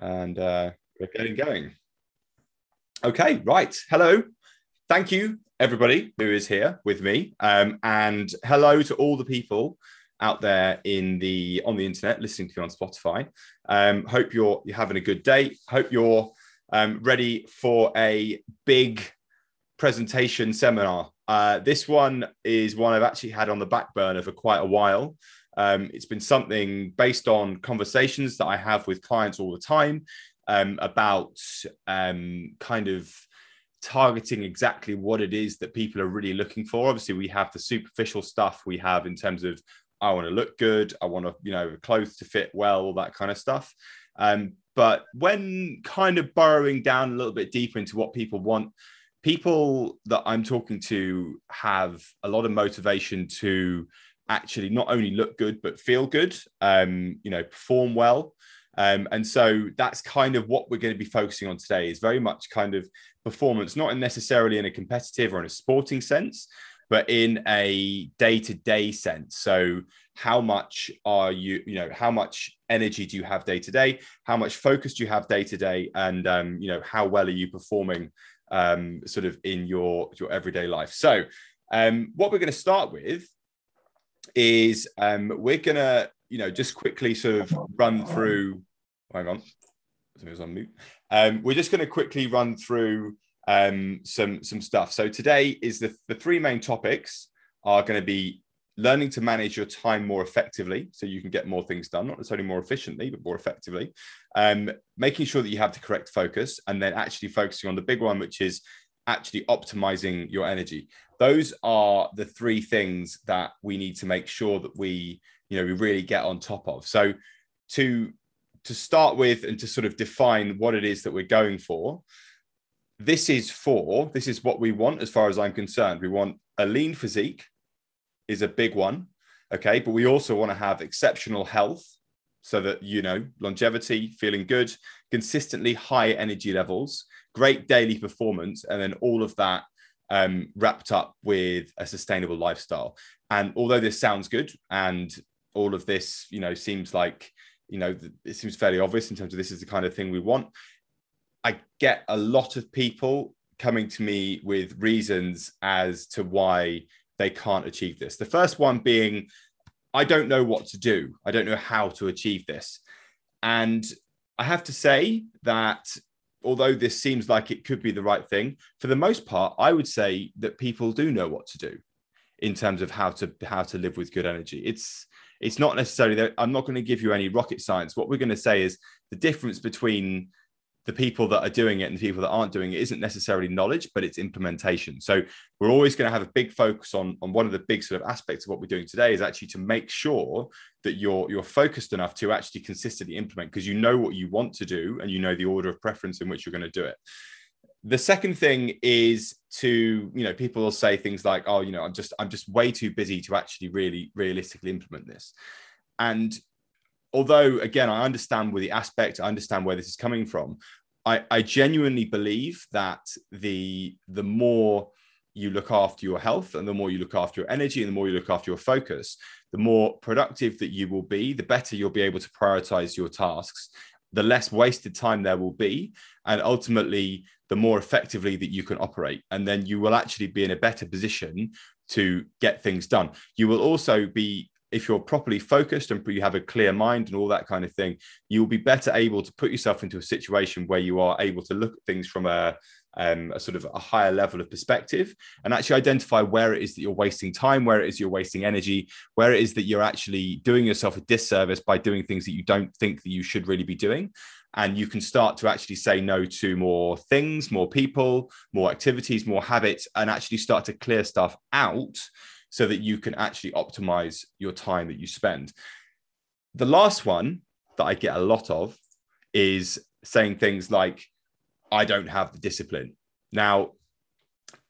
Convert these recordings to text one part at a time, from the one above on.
and uh, we're getting going. Okay, right. Hello. Thank you, everybody who is here with me, um, and hello to all the people out there in the on the internet listening to me on Spotify. Um, hope you're you're having a good day. Hope you're um, ready for a big presentation seminar. Uh, this one is one I've actually had on the back burner for quite a while. Um, it's been something based on conversations that I have with clients all the time um, about um, kind of targeting exactly what it is that people are really looking for. Obviously, we have the superficial stuff we have in terms of I want to look good, I want to, you know, clothes to fit well, all that kind of stuff. Um, but when kind of burrowing down a little bit deeper into what people want, people that I'm talking to have a lot of motivation to actually not only look good but feel good um you know perform well. Um, and so that's kind of what we're going to be focusing on today is very much kind of performance not necessarily in a competitive or in a sporting sense but in a day-to-day sense. So how much are you you know how much energy do you have day to day how much focus do you have day to day and um, you know how well are you performing um, sort of in your your everyday life? So um, what we're going to start with is um, we're gonna, you know, just quickly sort of run through. Hang on, was on mute. Um, we're just to quickly run through um, some some stuff. So today is the the three main topics are going to be learning to manage your time more effectively so you can get more things done not necessarily more efficiently but more effectively um, making sure that you have the correct focus and then actually focusing on the big one which is actually optimizing your energy. Those are the three things that we need to make sure that we you know we really get on top of. So to to start with and to sort of define what it is that we're going for this is for this is what we want as far as i'm concerned. We want a lean physique is a big one okay? But we also want to have exceptional health so that you know longevity feeling good consistently high energy levels great daily performance and then all of that um, wrapped up with a sustainable lifestyle. And although this sounds good and all of this, you know, seems like, you know, it seems fairly obvious in terms of this is the kind of thing we want. I get a lot of people coming to me with reasons as to why they can't achieve this. The first one being, I don't know what to do. I don't know how to achieve this. And I have to say that although this seems like it could be the right thing, for the most part, I would say that people do know what to do in terms of how to how to live with good energy. It's it's not necessarily that I'm not going to give you any rocket science. What we're going to say is the difference between the people that are doing it and the people that aren't doing it isn't necessarily knowledge, but it's implementation. So we're always going to have a big focus on, on one of the big sort of aspects of what we're doing today is actually to make sure that you're you're focused enough to actually consistently implement because you know what you want to do and you know the order of preference in which you're going to do it. The second thing is to, you know, people will say things like, oh, you know, I'm just, I'm just way too busy to actually really realistically implement this. And although again i understand where the aspect i understand where this is coming from i i genuinely believe that the the more you look after your health and the more you look after your energy and the more you look after your focus the more productive that you will be the better you'll be able to prioritize your tasks the less wasted time there will be and ultimately the more effectively that you can operate. And then you will actually be in a better position to get things done. You will also be if you're properly focused and you have a clear mind and all that kind of thing, you'll be better able to put yourself into a situation where you are able to look at things from a, um, a sort of a higher level of perspective and actually identify where it is that you're wasting time, where it is you're wasting energy, where it is that you're actually doing yourself a disservice by doing things that you don't think that you should really be doing. And you can start to actually say no to more things, more people, more activities, more habits, and actually start to clear stuff out so that you can actually optimize your time that you spend. The last one that I get a lot of is saying things like, I don't have the discipline. Now,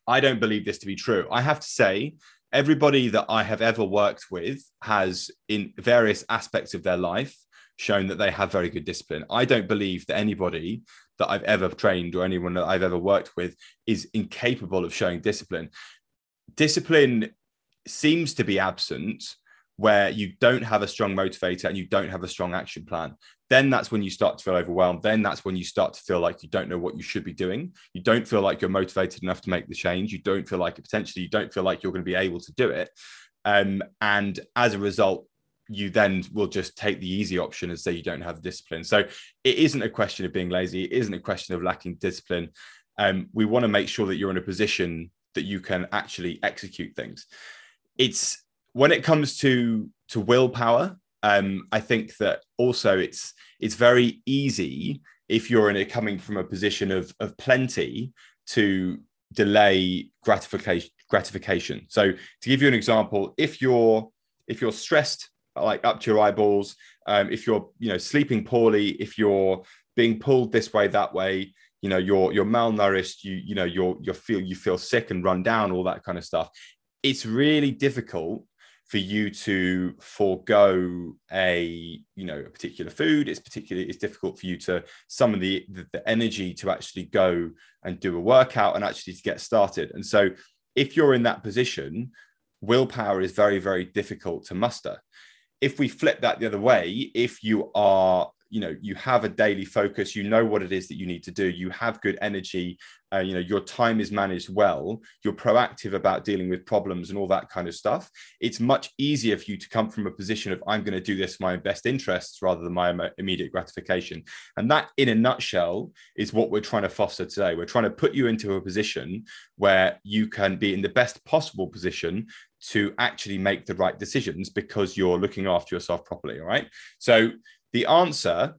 I don't believe this to be true. I have to say, everybody that I have ever worked with has, in various aspects of their life, shown that they have very good discipline. I don't believe that anybody that I've ever trained or anyone that I've ever worked with is incapable of showing discipline. Discipline seems to be absent where you don't have a strong motivator and you don't have a strong action plan. then that's when you start to feel overwhelmed. Then that's when you start to feel like you don't know what you should be doing. You don't feel like you're motivated enough to make the change. You don't feel like potentially you don't feel like you're going to be able to do it. Um, and as a result, you then will just take the easy option and say you don't have discipline. So it isn't a question of being lazy. It isn't a question of lacking discipline. Um, we want to make sure that you're in a position that you can actually execute things. It's when it comes to to willpower um, I think that also it's it's very easy if you're in a coming from a position of of plenty to delay gratification gratification. So to give you an example, if you're if you're stressed like up to your eyeballs, um, if you're you know sleeping poorly, if you're being pulled this way that way, you know you're you're malnourished, you you know you're you feel you feel sick and run down, all that kind of stuff. It's really difficult for you to forego a you know a particular food. It's particularly it's difficult for you to summon the, the, the energy to actually go and do a workout and actually to get started. And so if you're in that position willpower is very very difficult to muster. If we flip that the other way if you are you know you have a daily focus you know what it is that you need to do you have good energy uh, you know your time is managed well you're proactive about dealing with problems and all that kind of stuff it's much easier for you to come from a position of i'm going to do this for my best interests rather than my immediate gratification. And that in a nutshell is what we're trying to foster today. We're trying to put you into a position where you can be in the best possible position to actually make the right decisions because you're looking after yourself properly all right? So the answer,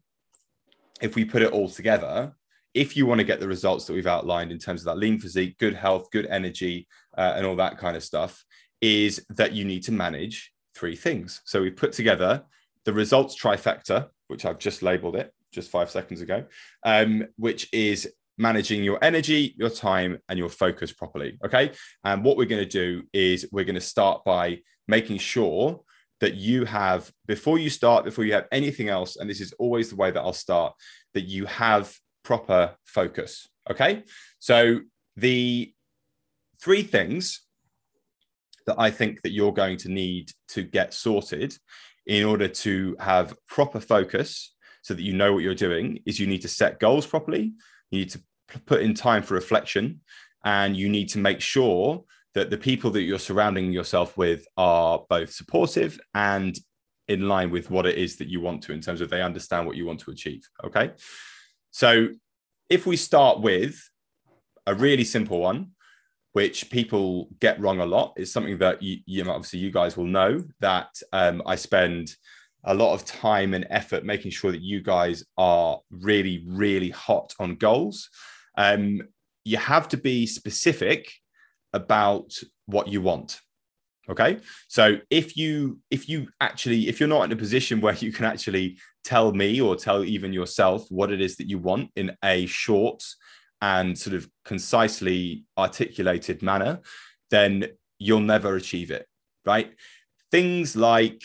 if we put it all together, if you want to get the results that we've outlined in terms of that lean physique, good health, good energy, uh, and all that kind of stuff, is that you need to manage three things. So we've put together the results trifecta, which I've just labeled it just five seconds ago, um, which is managing your energy, your time, and your focus properly. Okay. And what we're going to do is we're going to start by making sure that you have before you start, before you have anything else, and this is always the way that I'll start, that you have proper focus. Okay. So the three things that I think that you're going to need to get sorted in order to have proper focus so that you know what you're doing is you need to set goals properly, you need to put in time for reflection, and you need to make sure that the people that you're surrounding yourself with are both supportive and in line with what it is that you want to in terms of they understand what you want to achieve okay so if we start with a really simple one which people get wrong a lot is something that you, you obviously you guys will know that um, i spend a lot of time and effort making sure that you guys are really really hot on goals. Um, you have to be specific about what you want okay? So if you if you actually if you're not in a position where you can actually tell me or tell even yourself what it is that you want in a short and sort of concisely articulated manner then you'll never achieve it right? Things like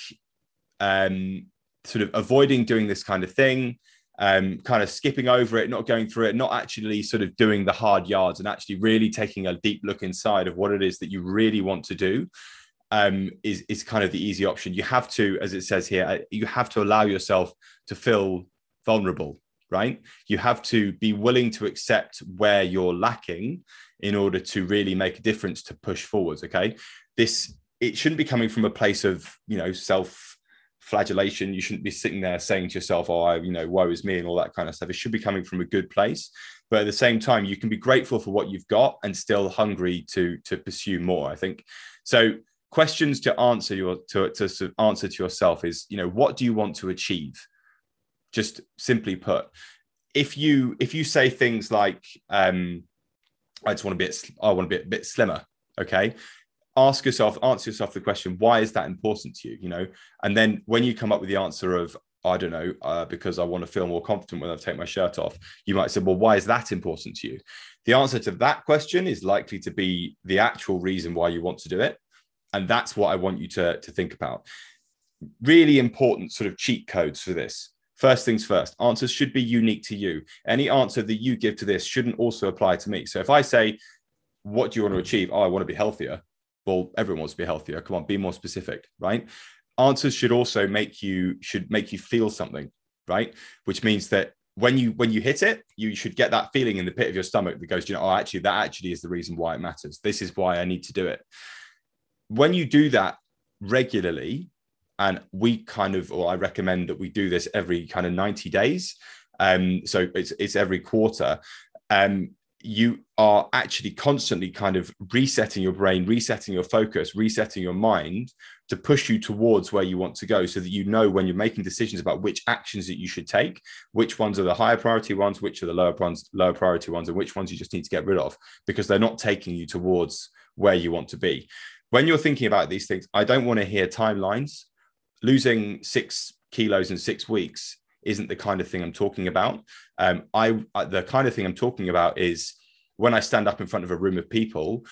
um sort of avoiding doing this kind of thing um, kind of skipping over it, not going through it, not actually sort of doing the hard yards and actually really taking a deep look inside of what it is that you really want to do um, is, is kind of the easy option. You have to, as it says here, uh, you have to allow yourself to feel vulnerable, right? You have to be willing to accept where you're lacking in order to really make a difference to push forwards. Okay. This, it shouldn't be coming from a place of, you know, self flagellation. You shouldn't be sitting there saying to yourself, "Oh, I, you know, woe is me," and all that kind of stuff. It should be coming from a good place. But at the same time, you can be grateful for what you've got and still hungry to to pursue more. I think so. Questions to answer your to to answer to yourself is, you know, what do you want to achieve? Just simply put, if you if you say things like, um, "I just want to be, I want to be a bit slimmer," okay, ask yourself answer yourself the question why is that important to you? You know and then when you come up with the answer of i don't know uh, because i want to feel more confident when i take my shirt off you might say well why is that important to you? The answer to that question is likely to be the actual reason why you want to do it and that's what i want you to, to think about really important sort of cheat codes for this First things first, answers should be unique to you. Any answer that you give to this shouldn't also apply to me. So if I say, What do you want to achieve? Oh, I want to be healthier well everyone wants to be healthier come on be more specific right answers should also make you should make you feel something right? Which means that when you when you hit it, you should get that feeling in the pit of your stomach that goes, you know, oh, actually, that actually is the reason why it matters. This is why I need to do it. When you do that regularly, and we kind of, or I recommend that we do this every kind of 90 days. Um, so it's it's every quarter. Um, you are actually constantly kind of resetting your brain, resetting your focus, resetting your mind to push you towards where you want to go so that you know when you're making decisions about which actions that you should take, which ones are the higher priority ones, which are the lower ones, lower priority ones, and which ones you just need to get rid of because they're not taking you towards where you want to be. When you're thinking about these things, I don't want to hear timelines. Losing six kilos in six weeks isn't the kind of thing I'm talking about. Um, I the kind of thing I'm talking about is when I stand up in front of a room of people,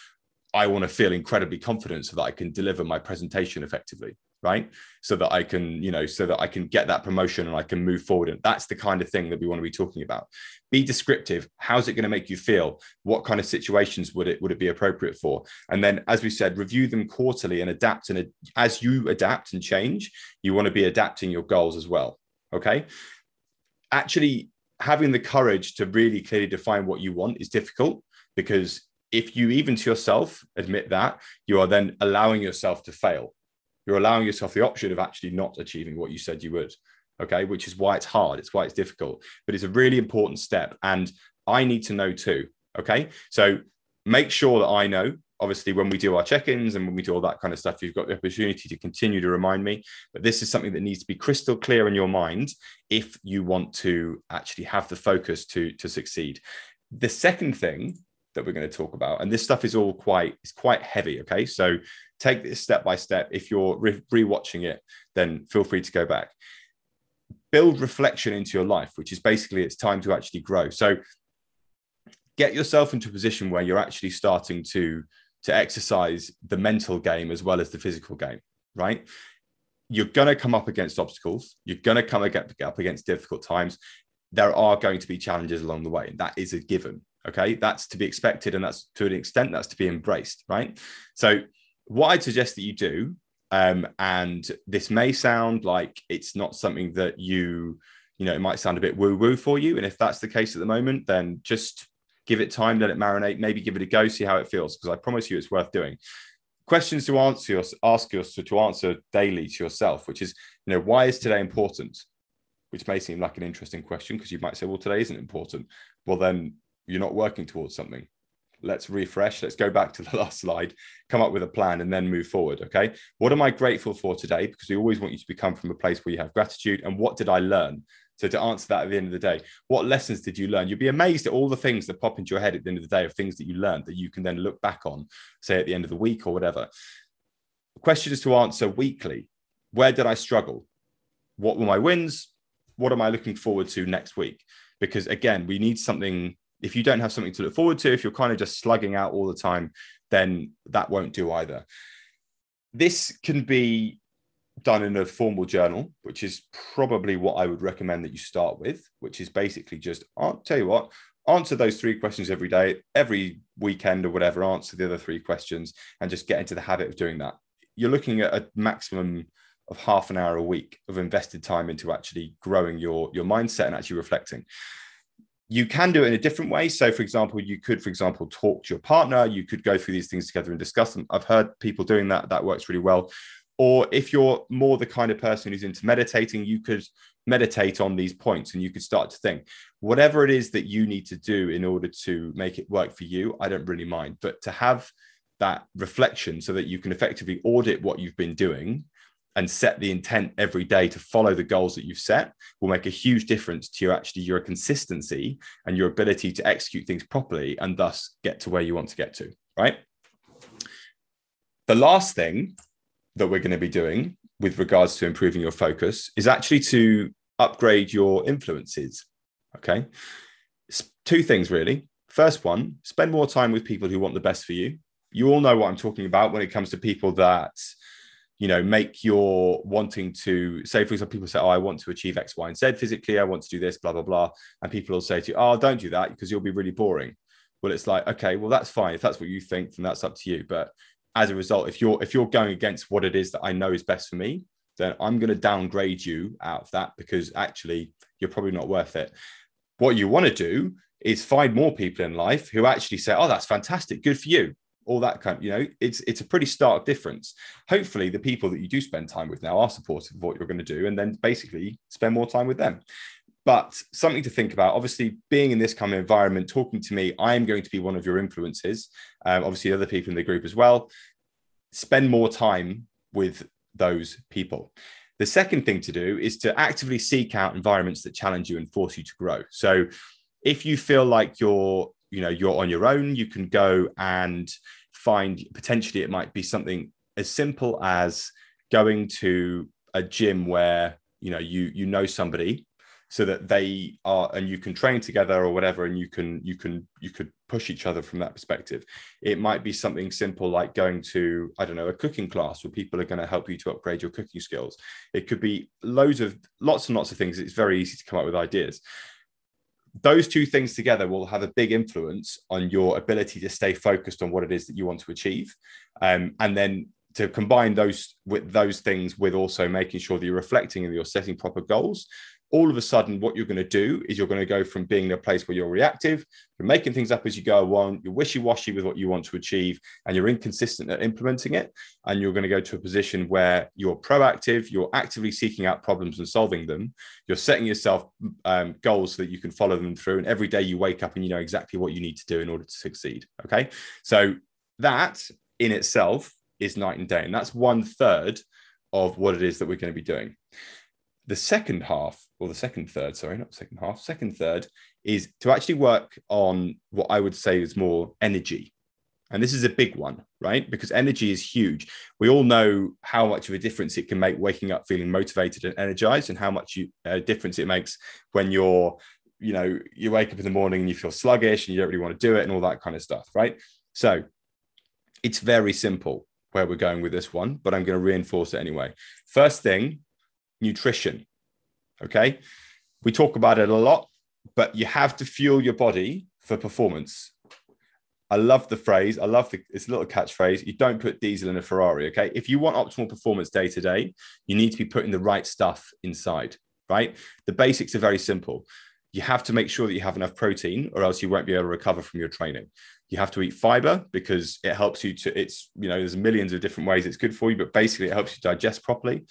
I want to feel incredibly confident so that I can deliver my presentation effectively, right? So that I can, you know, so that I can get that promotion and I can move forward. And that's the kind of thing that we want to be talking about. Be descriptive. How's it going to make you feel? What kind of situations would it would it be appropriate for? And then, as we said, review them quarterly and adapt. And as you adapt and change, you want to be adapting your goals as well. Okay. Actually, having the courage to really clearly define what you want is difficult because if you even to yourself admit that, you are then allowing yourself to fail. You're allowing yourself the option of actually not achieving what you said you would. Okay. Which is why it's hard. It's why it's difficult, but it's a really important step. And I need to know too. Okay. So make sure that I know. Obviously, when we do our check ins and when we do all that kind of stuff, you've got the opportunity to continue to remind me. But this is something that needs to be crystal clear in your mind if you want to actually have the focus to, to succeed. The second thing that we're going to talk about. And this stuff is all quite it's quite heavy okay? So take this step by step. If you're re- rewatching it then feel free to go back. Build reflection into your life which is basically it's time to actually grow. So get yourself into a position where you're actually starting to to exercise the mental game as well as the physical game right? You're going to come up against obstacles. You're going to come up against difficult times. There are going to be challenges along the way and that is a given Okay, that's to be expected, and that's to an extent that's to be embraced, right? So, what I'd suggest that you do, um, and this may sound like it's not something that you, you know, it might sound a bit woo woo for you, and if that's the case at the moment, then just give it time, let it marinate, maybe give it a go, see how it feels, because I promise you, it's worth doing. Questions to answer, ask yourself to answer daily to yourself, which is, you know, why is today important? Which may seem like an interesting question because you might say, well, today isn't important. Well, then you're not working towards something. Let's refresh. Let's go back to the last slide come up with a plan and then move forward okay? What am i grateful for today? Because we always want you to become from a place where you have gratitude. And what did i learn? So to answer that at the end of the day what lessons did you learn? You'd be amazed at all the things that pop into your head at the end of the day of things that you learned that you can then look back on say at the end of the week or whatever. The question is to answer weekly. Where did i struggle? What were my wins? What am i looking forward to next week? Because again we need something if you don't have something to look forward to, if you're kind of just slugging out all the time, then that won't do either. This can be done in a formal journal, which is probably what I would recommend that you start with, which is basically just, I'll tell you what, answer those three questions every day, every weekend or whatever, answer the other three questions and just get into the habit of doing that. You're looking at a maximum of half an hour a week of invested time into actually growing your, your mindset and actually reflecting you can do it in a different way. So, for example, you could, for example, talk to your partner. You could go through these things together and discuss them. I've heard people doing that. That works really well. Or if you're more the kind of person who's into meditating, you could meditate on these points and you could start to think whatever it is that you need to do in order to make it work for you. I don't really mind, but to have that reflection so that you can effectively audit what you've been doing and set the intent every day to follow the goals that you've set will make a huge difference to your actually your consistency and your ability to execute things properly and thus get to where you want to get to right? The last thing that we're going to be doing with regards to improving your focus is actually to upgrade your influences okay? Two things really. First one spend more time with people who want the best for you. You all know what i'm talking about when it comes to people that you know make your wanting to say for example people say oh i want to achieve x y and z physically i want to do this blah blah blah. And people will say to you oh don't do that because you'll be really boring. Well it's like okay well that's fine. If that's what you think then that's up to you. But as a result if you're if you're going against what it is that i know is best for me then I'm going to downgrade you out of that because actually you're probably not worth it. What you want to do is find more people in life who actually say, "Oh, that's fantastic, good for you." All that kind, of, you know, it's it's a pretty stark difference. Hopefully, the people that you do spend time with now are supportive of what you're going to do, and then basically spend more time with them. But something to think about. Obviously, being in this kind of environment, talking to me, I am going to be one of your influences. Um, obviously, other people in the group as well. Spend more time with those people. The second thing to do is to actively seek out environments that challenge you and force you to grow. So if you feel like you're, you know, you're on your own, you can go and find potentially it might be something as simple as going to a gym where you know you you know somebody so that they are and you can train together or whatever and you can you can you could push each other from that perspective. It might be something simple like going to i don't know a cooking class where people are going to help you to upgrade your cooking skills. It could be loads of lots and lots of things. It's very easy to come up with ideas those two things together will have a big influence on your ability to stay focused on what it is that you want to achieve. Um, and then to combine those with those things with also making sure that you're reflecting and you're setting proper goals all of a sudden what you're going to do is you're going to go from being in a place where you're reactive you're making things up as you go along you're wishy-washy with what you want to achieve and you're inconsistent at implementing it and you're going to go to a position where you're proactive you're actively seeking out problems and solving them you're setting yourself um, goals so that you can follow them through and every day you wake up and you know exactly what you need to do in order to succeed okay? So that in itself is night and day and that's one third of what it is that we're going to be doing the second half, or the second third, sorry, not second half, second third is to actually work on what I would say is more energy. And this is a big one, right? Because energy is huge. We all know how much of a difference it can make waking up feeling motivated and energized, and how much you, uh, difference it makes when you're, you know, you wake up in the morning and you feel sluggish and you don't really want to do it and all that kind of stuff, right? So it's very simple where we're going with this one, but I'm going to reinforce it anyway. First thing nutrition. Okay. We talk about it a lot, but you have to fuel your body for performance. I love the phrase. I love the, it's a little catchphrase. You don't put diesel in a Ferrari. Okay. If you want optimal performance day to day, you need to be putting the right stuff inside, right? The basics are very simple. You have to make sure that you have enough protein, or else you won't be able to recover from your training. You have to eat fiber because it helps you to, it's, you know, there's millions of different ways it's good for you, but basically it helps you digest properly.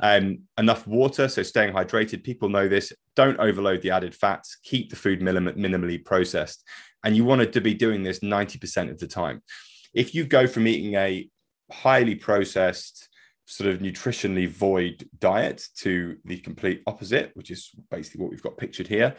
Um, enough water, so staying hydrated. People know this. Don't overload the added fats. Keep the food minim- minimally processed. And you want to be doing this 90% of the time. If you go from eating a highly processed, sort of nutritionally void diet to the complete opposite, which is basically what we've got pictured here,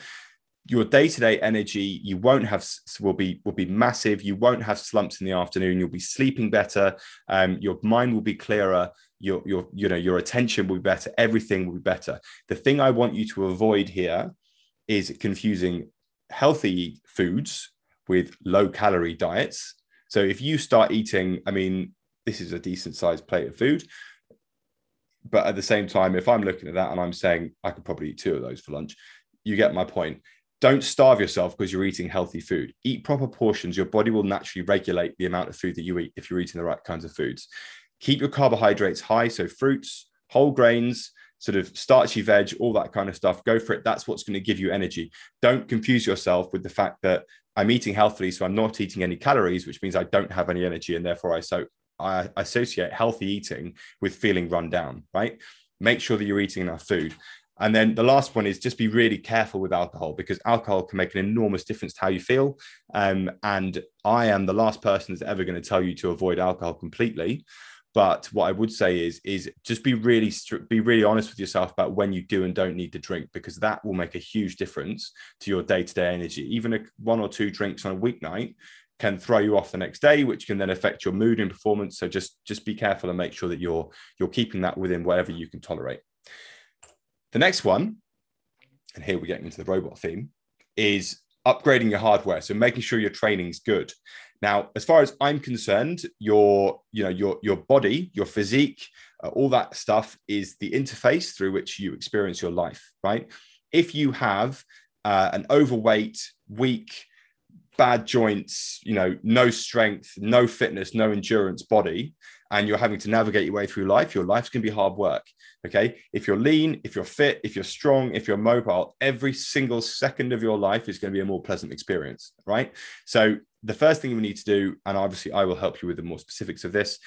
your day-to-day energy you won't have will be will be massive you won't have slumps in the afternoon you'll be sleeping better um, your mind will be clearer your your you know your attention will be better everything will be better the thing i want you to avoid here is confusing healthy foods with low calorie diets so if you start eating i mean this is a decent sized plate of food but at the same time if i'm looking at that and i'm saying i could probably eat two of those for lunch you get my point don't starve yourself because you're eating healthy food. Eat proper portions. Your body will naturally regulate the amount of food that you eat if you're eating the right kinds of foods. Keep your carbohydrates high. So, fruits, whole grains, sort of starchy veg, all that kind of stuff. Go for it. That's what's going to give you energy. Don't confuse yourself with the fact that I'm eating healthily, so I'm not eating any calories, which means I don't have any energy, and therefore I so I associate healthy eating with feeling run down. Right? Make sure that you're eating enough food. And then the last one is just be really careful with alcohol because alcohol can make an enormous difference to how you feel. Um, and I am the last person that's ever going to tell you to avoid alcohol completely. But what I would say is, is just be really be really honest with yourself about when you do and don't need to drink because that will make a huge difference to your day to day energy. Even a, one or two drinks on a weeknight can throw you off the next day, which can then affect your mood and performance. So just just be careful and make sure that you're you're keeping that within whatever you can tolerate. The next one, and here we're getting into the robot theme, is upgrading your hardware. So making sure your training's good. Now, as far as I'm concerned, your you know your your body, your physique, uh, all that stuff is the interface through which you experience your life, right? If you have uh, an overweight, weak, bad joints, you know, no strength, no fitness, no endurance body, and you're having to navigate your way through life, your life's going to be hard work. Okay. If you're lean, if you're fit, if you're strong, if you're mobile, every single second of your life is going to be a more pleasant experience. Right. So, the first thing we need to do, and obviously I will help you with the more specifics of this,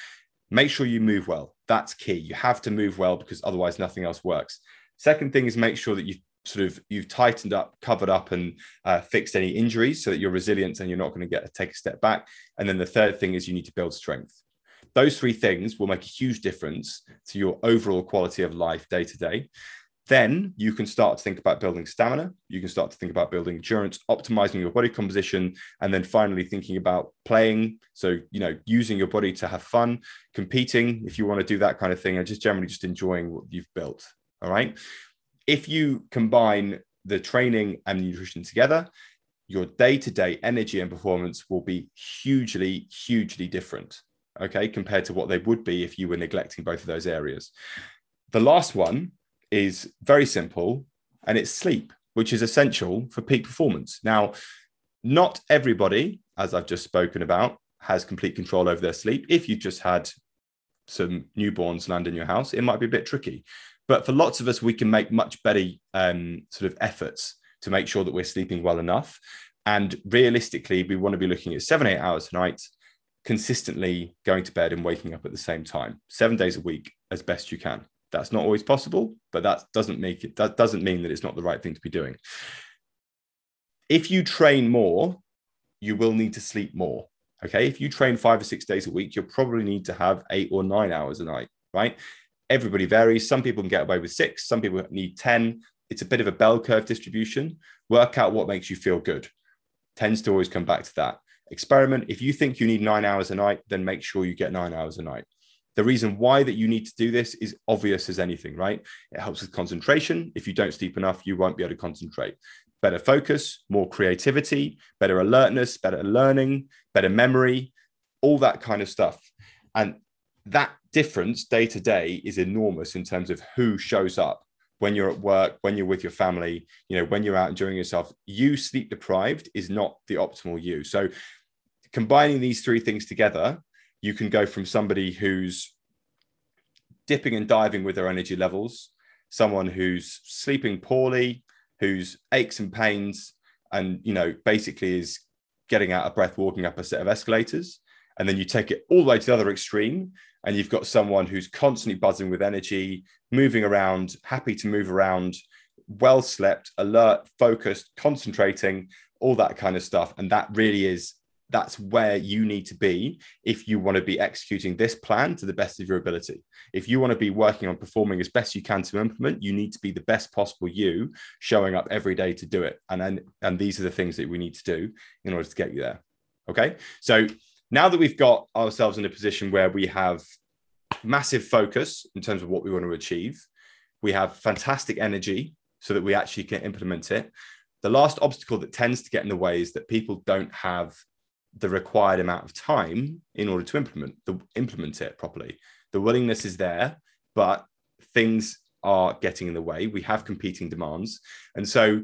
make sure you move well. That's key. You have to move well because otherwise nothing else works. Second thing is make sure that you've sort of you've tightened up, covered up, and uh, fixed any injuries so that you're resilient and you're not going to get take a step back. And then the third thing is you need to build strength those three things will make a huge difference to your overall quality of life day to day. Then you can start to think about building stamina. You can start to think about building endurance, optimizing your body composition, and then finally thinking about playing. So, you know, using your body to have fun, competing if you want to do that kind of thing, and just generally just enjoying what you've built. All right. If you combine the training and nutrition together, your day to day energy and performance will be hugely, hugely different okay, compared to what they would be if you were neglecting both of those areas. The last one is very simple and it's sleep, which is essential for peak performance. Now, not everybody, as I've just spoken about, has complete control over their sleep. If you've just had some newborns land in your house, it might be a bit tricky. But for lots of us, we can make much better um, sort of efforts to make sure that we're sleeping well enough. And realistically, we want to be looking at seven, eight hours a night consistently going to bed and waking up at the same time, seven days a week as best you can. That's not always possible, but that doesn't make it, that doesn't mean that it's not the right thing to be doing. If you train more, you will need to sleep more. Okay. If you train five or six days a week, you'll probably need to have eight or nine hours a night, right? Everybody varies. Some people can get away with six, some people need 10. It's a bit of a bell curve distribution. Work out what makes you feel good. Tends to always come back to that experiment. If you think you need nine hours a night, then make sure you get nine hours a night. The reason why that you need to do this is obvious as anything, right? It helps with concentration. If you don't sleep enough, you won't be able to concentrate. Better focus, more creativity, better alertness, better learning, better memory, all that kind of stuff. And that difference day to day is enormous in terms of who shows up when you're at work, when you're with your family, you know, when you're out enjoying yourself. You sleep deprived is not the optimal you. So combining these three things together, you can go from somebody who's dipping and diving with their energy levels, someone who's sleeping poorly, who's aches and pains, and you know, basically is getting out of breath walking up a set of escalators. And then you take it all the way to the other extreme, and you've got someone who's constantly buzzing with energy, moving around, happy to move around, well slept, alert, focused, concentrating, all that kind of stuff. And that really is that's where you need to be if you want to be executing this plan to the best of your ability. If you want to be working on performing as best you can to implement, you need to be the best possible you, showing up every day to do it. And then, and these are the things that we need to do in order to get you there. Okay. So now that we've got ourselves in a position where we have massive focus in terms of what we want to achieve, we have fantastic energy so that we actually can implement it. The last obstacle that tends to get in the way is that people don't have the required amount of time in order to implement the implement it properly. The willingness is there, but things are getting in the way. We have competing demands, and so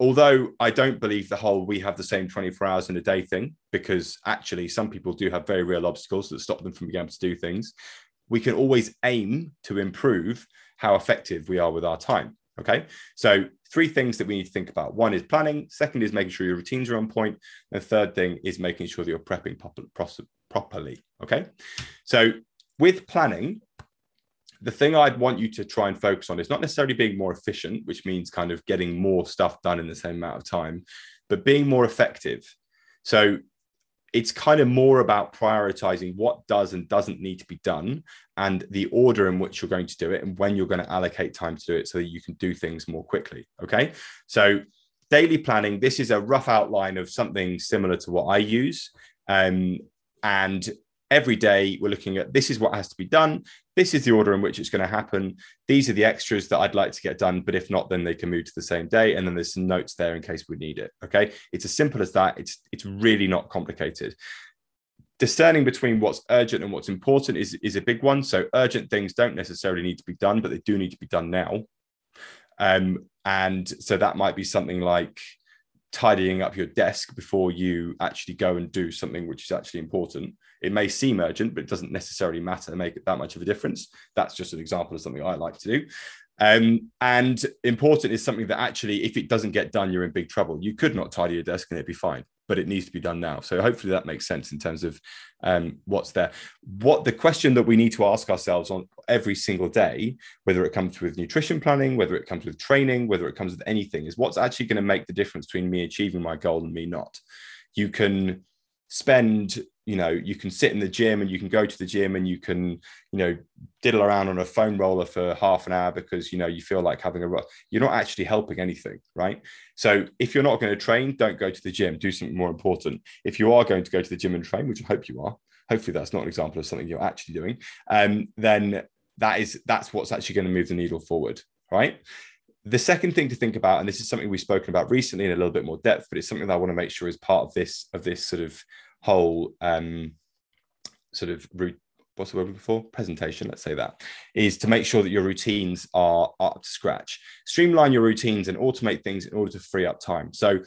although I don't believe the whole we have the same 24 hours in a day thing, because actually some people do have very real obstacles that stop them from being able to do things, we can always aim to improve how effective we are with our time. Okay. So, three things that we need to think about one is planning, second is making sure your routines are on point, and third thing is making sure that you're prepping properly. Okay. So, with planning, the thing I'd want you to try and focus on is not necessarily being more efficient, which means kind of getting more stuff done in the same amount of time, but being more effective. So, it's kind of more about prioritizing what does and doesn't need to be done and the order in which you're going to do it and when you're going to allocate time to do it so that you can do things more quickly. Okay. So, daily planning, this is a rough outline of something similar to what I use. Um, and every day we're looking at this is what has to be done this is the order in which it's going to happen. These are the extras that i'd like to get done but if not then they can move to the same day and then there's some notes there in case we need it okay? It's as simple as that. It's it's really not complicated. Discerning between what's urgent and what's important is, is a big one. So urgent things don't necessarily need to be done but they do need to be done now. Um, and so that might be something like tidying up your desk before you actually go and do something which is actually important. It may seem urgent, but it doesn't necessarily matter make it that much of a difference. That's just an example of something I like to do. Um, and important is something that actually, if it doesn't get done, you're in big trouble. You could not tidy your desk and it'd be fine, but it needs to be done now. So hopefully that makes sense in terms of um, what's there. What the question that we need to ask ourselves on every single day, whether it comes with nutrition planning, whether it comes with training, whether it comes with anything, is what's actually going to make the difference between me achieving my goal and me not. You can spend you know you can sit in the gym and you can go to the gym and you can you know diddle around on a foam roller for half an hour because you know you feel like having a you're not actually helping anything right? So if you're not going to train don't go to the gym. Do something more important. If you are going to go to the gym and train which i hope you are hopefully that's not an example of something you're actually doing um, then that is that's what's actually going to move the needle forward right? The second thing to think about and this is something we've spoken about recently in a little bit more depth but it's something that i want to make sure is part of this of this sort of whole um, sort of what's the word before presentation let's say that is to make sure that your routines are up to scratch. Streamline your routines and automate things in order to free up time. So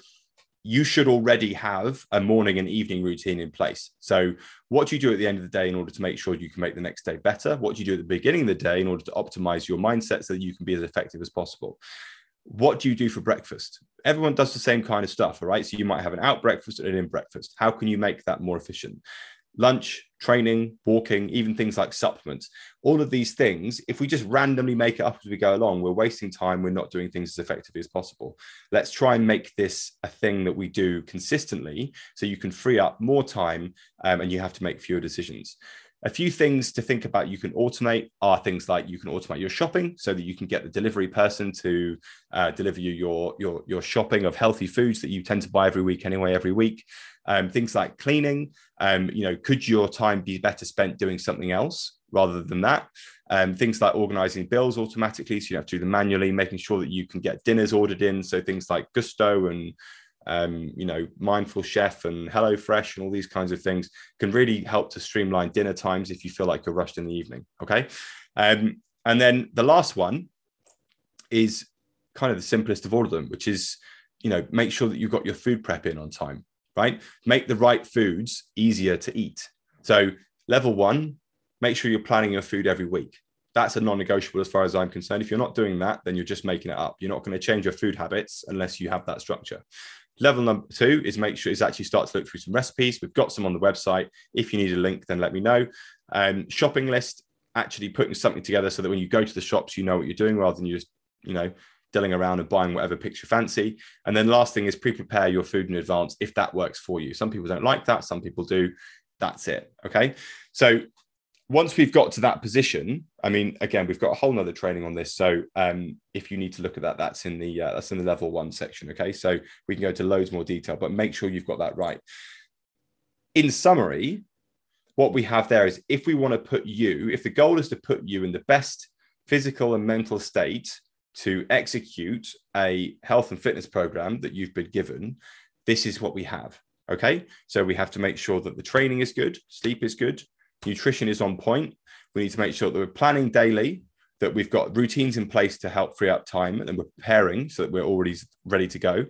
you should already have a morning and evening routine in place. So what do you do at the end of the day in order to make sure you can make the next day better? What do you do at the beginning of the day in order to optimize your mindset so that you can be as effective as possible what do you do for breakfast? Everyone does the same kind of stuff, all right? So you might have an out breakfast and an in breakfast. How can you make that more efficient? Lunch, training, walking, even things like supplements, all of these things, if we just randomly make it up as we go along, we're wasting time. We're not doing things as effectively as possible. Let's try and make this a thing that we do consistently so you can free up more time um, and you have to make fewer decisions. A few things to think about you can automate are things like you can automate your shopping so that you can get the delivery person to uh, deliver you your, your, your shopping of healthy foods that you tend to buy every week anyway, every week. Um, things like cleaning, um, you know, could your time be better spent doing something else rather than that? Um, things like organizing bills automatically, so you have to do them manually, making sure that you can get dinners ordered in. So things like Gousto and um, you know, Mindful Chef and HelloFresh and all these kinds of things can really help to streamline dinner times if you feel like you're rushed in the evening. Okay. Um, and then the last one is kind of the simplest of all of them, which is, you know, make sure that you've got your food prep in on time, right? Make the right foods easier to eat. So, level one, make sure you're planning your food every week. That's a non negotiable as far as I'm concerned. If you're not doing that, then you're just making it up. You're not going to change your food habits unless you have that structure. Level number two is make sure is actually start to look through some recipes. We've got some on the website. If you need a link, then let me know. Um, shopping list, actually putting something together so that when you go to the shops, you know what you're doing rather than you just, you know, dilling around and buying whatever picture fancy. And then last thing is pre-prepare your food in advance if that works for you. Some people don't like that, some people do. That's it. Okay. So once we've got to that position, I mean, again, we've got a whole nother training on this. So um, if you need to look at that, that's in the uh, that's in the level one section. Okay, so we can go to loads more detail, but make sure you've got that right. In summary, what we have there is if we want to put you, if the goal is to put you in the best physical and mental state to execute a health and fitness program that you've been given, this is what we have. Okay, so we have to make sure that the training is good, sleep is good, nutrition is on point. We need to make sure that we're planning daily, that we've got routines in place to help free up time, and we're preparing so that we're already ready to go.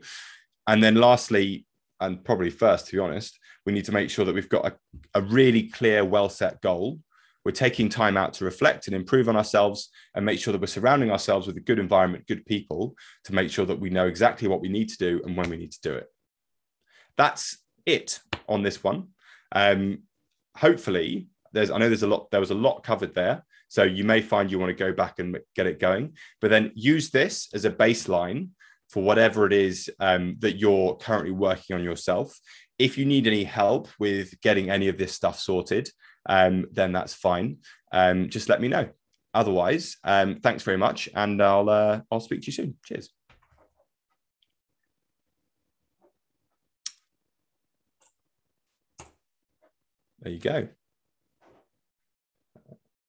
And then, lastly, and probably first, to be honest, we need to make sure that we've got a, a really clear, well set goal. We're taking time out to reflect and improve on ourselves and make sure that we're surrounding ourselves with a good environment, good people to make sure that we know exactly what we need to do and when we need to do it. That's it on this one. Um, hopefully, there's I know there's a lot there was a lot covered there. So you may find you want to go back and get it going, but then use this as a baseline for whatever it is um, that you're currently working on yourself. If you need any help with getting any of this stuff sorted, um, then that's fine. Um, just let me know. Otherwise, um, thanks very much, and I'll uh, I'll speak to you soon. Cheers. There you go.